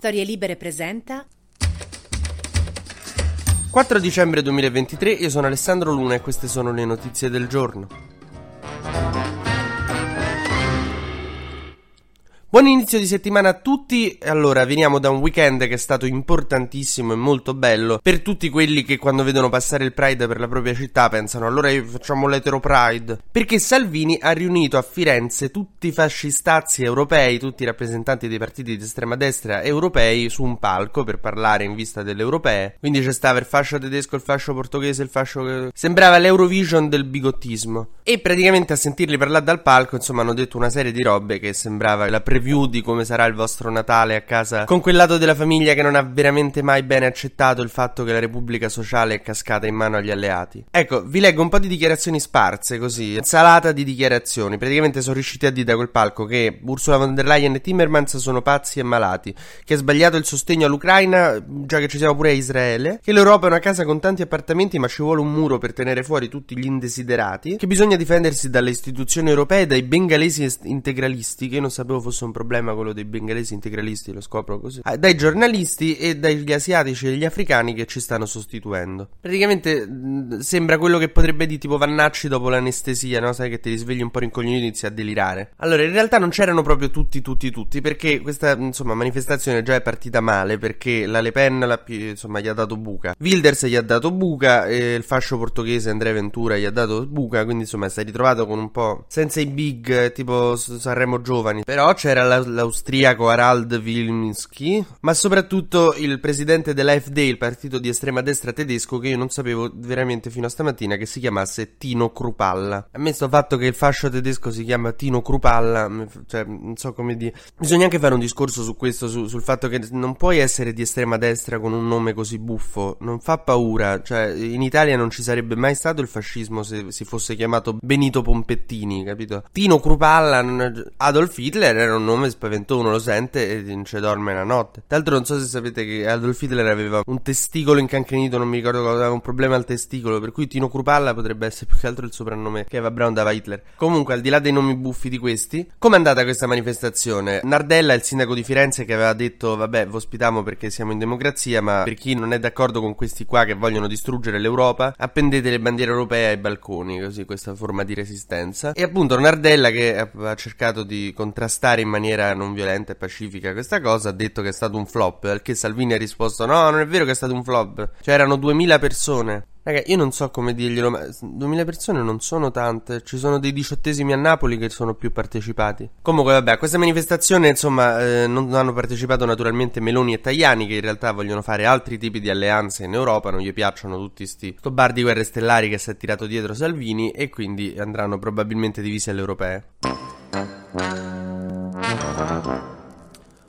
Storie Libere presenta 4 dicembre 2023, io sono Alessandro Luna e queste sono le notizie del giorno. Buon inizio di settimana a tutti. Allora, veniamo da un weekend che è stato importantissimo e molto bello per tutti quelli che quando vedono passare il Pride per la propria città pensano allora facciamo l'etero Pride. Perché Salvini ha riunito a Firenze tutti i fascistazzi europei, tutti i rappresentanti dei partiti di estrema destra europei su un palco per parlare in vista delle europee. Quindi c'è stava il fascio tedesco, il fascio portoghese, il fascio... Sembrava l'Eurovision del bigottismo. E praticamente a sentirli parlare dal palco, insomma, hanno detto una serie di robe che sembrava la pre preview di come sarà il vostro Natale a casa con quel lato della famiglia che non ha veramente mai bene accettato il fatto che la Repubblica Sociale è cascata in mano agli alleati. Ecco, vi leggo un po' di dichiarazioni sparse così, salata di dichiarazioni. Praticamente sono riusciti a dire da quel palco che Ursula von der Leyen e Timmermans sono pazzi e malati, che è sbagliato il sostegno all'Ucraina, già che ci siamo pure a Israele, che l'Europa è una casa con tanti appartamenti ma ci vuole un muro per tenere fuori tutti gli indesiderati, che bisogna difendersi dalle istituzioni europee dai bengalesi integralisti, che io non sapevo fosse un un problema quello dei bengalesi integralisti, lo scopro così, ah, dai giornalisti e dagli asiatici e gli africani che ci stanno sostituendo. Praticamente sembra quello che potrebbe dire tipo Vannacci dopo l'anestesia, no? Sai che ti risvegli un po' rincoglionito e inizi a delirare. Allora, in realtà non c'erano proprio tutti, tutti, tutti, perché questa, insomma, manifestazione già è partita male, perché la Le Pen, la, insomma, gli ha dato buca. Wilders gli ha dato buca, e il fascio portoghese Andrea Ventura gli ha dato buca, quindi insomma, si è ritrovato con un po' senza i big, tipo Sanremo Giovani. Però c'era l'austriaco Harald Wilminski, ma soprattutto il presidente dell'AfD, il partito di estrema destra tedesco, che io non sapevo veramente fino a stamattina che si chiamasse Tino Krupalla. A me sto fatto che il fascio tedesco si chiama Tino Krupalla, cioè non so come dire. Bisogna anche fare un discorso su questo, su, sul fatto che non puoi essere di estrema destra con un nome così buffo, non fa paura, cioè in Italia non ci sarebbe mai stato il fascismo se si fosse chiamato Benito Pompettini, capito? Tino Krupalla, Adolf Hitler era un nome spaventò, uno lo sente e non ci dorme la notte. Tra l'altro non so se sapete che Adolf Hitler aveva un testicolo incancrenito, non mi ricordo cosa, aveva un problema al testicolo, per cui Tino Krupalla potrebbe essere più che altro il soprannome che Eva Brown dava Hitler. Comunque, al di là dei nomi buffi di questi, com'è andata questa manifestazione? Nardella, il sindaco di Firenze, che aveva detto, vabbè, vi ospitiamo perché siamo in democrazia, ma per chi non è d'accordo con questi qua che vogliono distruggere l'Europa, appendete le bandiere europee ai balconi, così questa forma di resistenza. E appunto Nardella, che ha cercato di contrastare in maniera maniera non violenta e pacifica questa cosa, ha detto che è stato un flop, al che Salvini ha risposto no, non è vero che è stato un flop, cioè erano 2000 persone. Raga, io non so come dirglielo, ma 2000 persone non sono tante. Ci sono dei diciottesimi a Napoli che sono più partecipati. Comunque, vabbè, a questa manifestazione, insomma, eh, non hanno partecipato naturalmente Meloni e Tajani, che in realtà vogliono fare altri tipi di alleanze in Europa. Non gli piacciono tutti sti bar di guerre stellari che si è tirato dietro Salvini, e quindi andranno probabilmente divisi alle europee. Bye.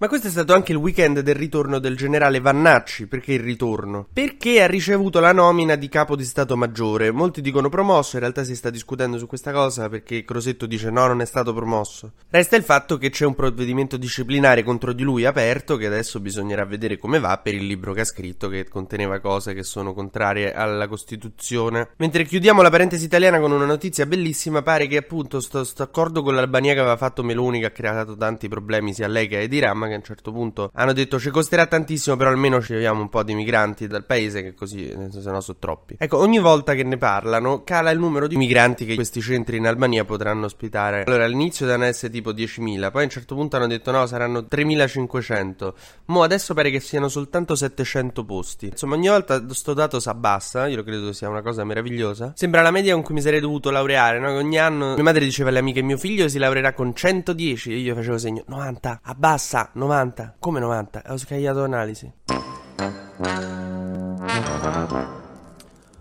Ma questo è stato anche il weekend del ritorno del generale Vannacci. Perché il ritorno? Perché ha ricevuto la nomina di capo di Stato Maggiore. Molti dicono promosso, in realtà si sta discutendo su questa cosa perché Crosetto dice no, non è stato promosso. Resta il fatto che c'è un provvedimento disciplinare contro di lui aperto che adesso bisognerà vedere come va per il libro che ha scritto che conteneva cose che sono contrarie alla Costituzione. Mentre chiudiamo la parentesi italiana con una notizia bellissima, pare che appunto sto, sto accordo con l'Albania che aveva fatto Meloni che ha creato tanti problemi sia a lei che a Ediram che a un certo punto hanno detto ci costerà tantissimo, però almeno ci leviamo un po' di migranti dal paese, che così, se no sono troppi. Ecco, ogni volta che ne parlano, cala il numero di migranti che questi centri in Albania potranno ospitare. Allora, all'inizio devono essere tipo 10.000, poi a un certo punto hanno detto no, saranno 3.500. Mo' adesso pare che siano soltanto 700 posti. Insomma, ogni volta sto dato si abbassa, io credo sia una cosa meravigliosa. Sembra la media con cui mi sarei dovuto laureare, no? Ogni anno mia madre diceva alle amiche mio figlio si laureerà con 110 e io facevo segno 90, abbassa, 90. Come 90? Ho scagliato analisi.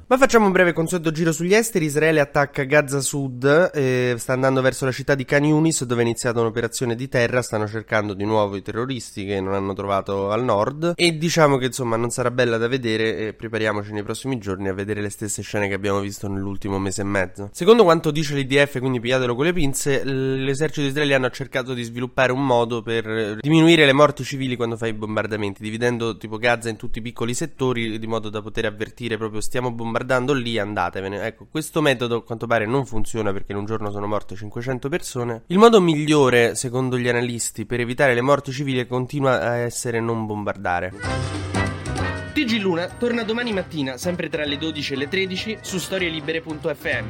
Ma facciamo un breve consueto giro sugli esteri. Israele attacca Gaza Sud, eh, sta andando verso la città di Khan Yunis dove è iniziata un'operazione di terra, stanno cercando di nuovo i terroristi che non hanno trovato al nord e diciamo che insomma non sarà bella da vedere e prepariamoci nei prossimi giorni a vedere le stesse scene che abbiamo visto nell'ultimo mese e mezzo. Secondo quanto dice l'IDF, quindi pigliatelo con le pinze, l'esercito israeliano ha cercato di sviluppare un modo per diminuire le morti civili quando fa i bombardamenti, dividendo tipo Gaza in tutti i piccoli settori di modo da poter avvertire proprio stiamo bombardando bombardando lì, andatevene. Ecco, questo metodo a quanto pare non funziona perché in un giorno sono morte 500 persone. Il modo migliore, secondo gli analisti, per evitare le morti civili continua a essere non bombardare. TG Luna torna domani mattina, sempre tra le 12 e le 13, su storielibere.fm.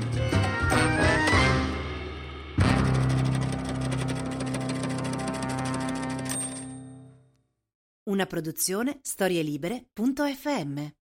Una produzione storielibere.fm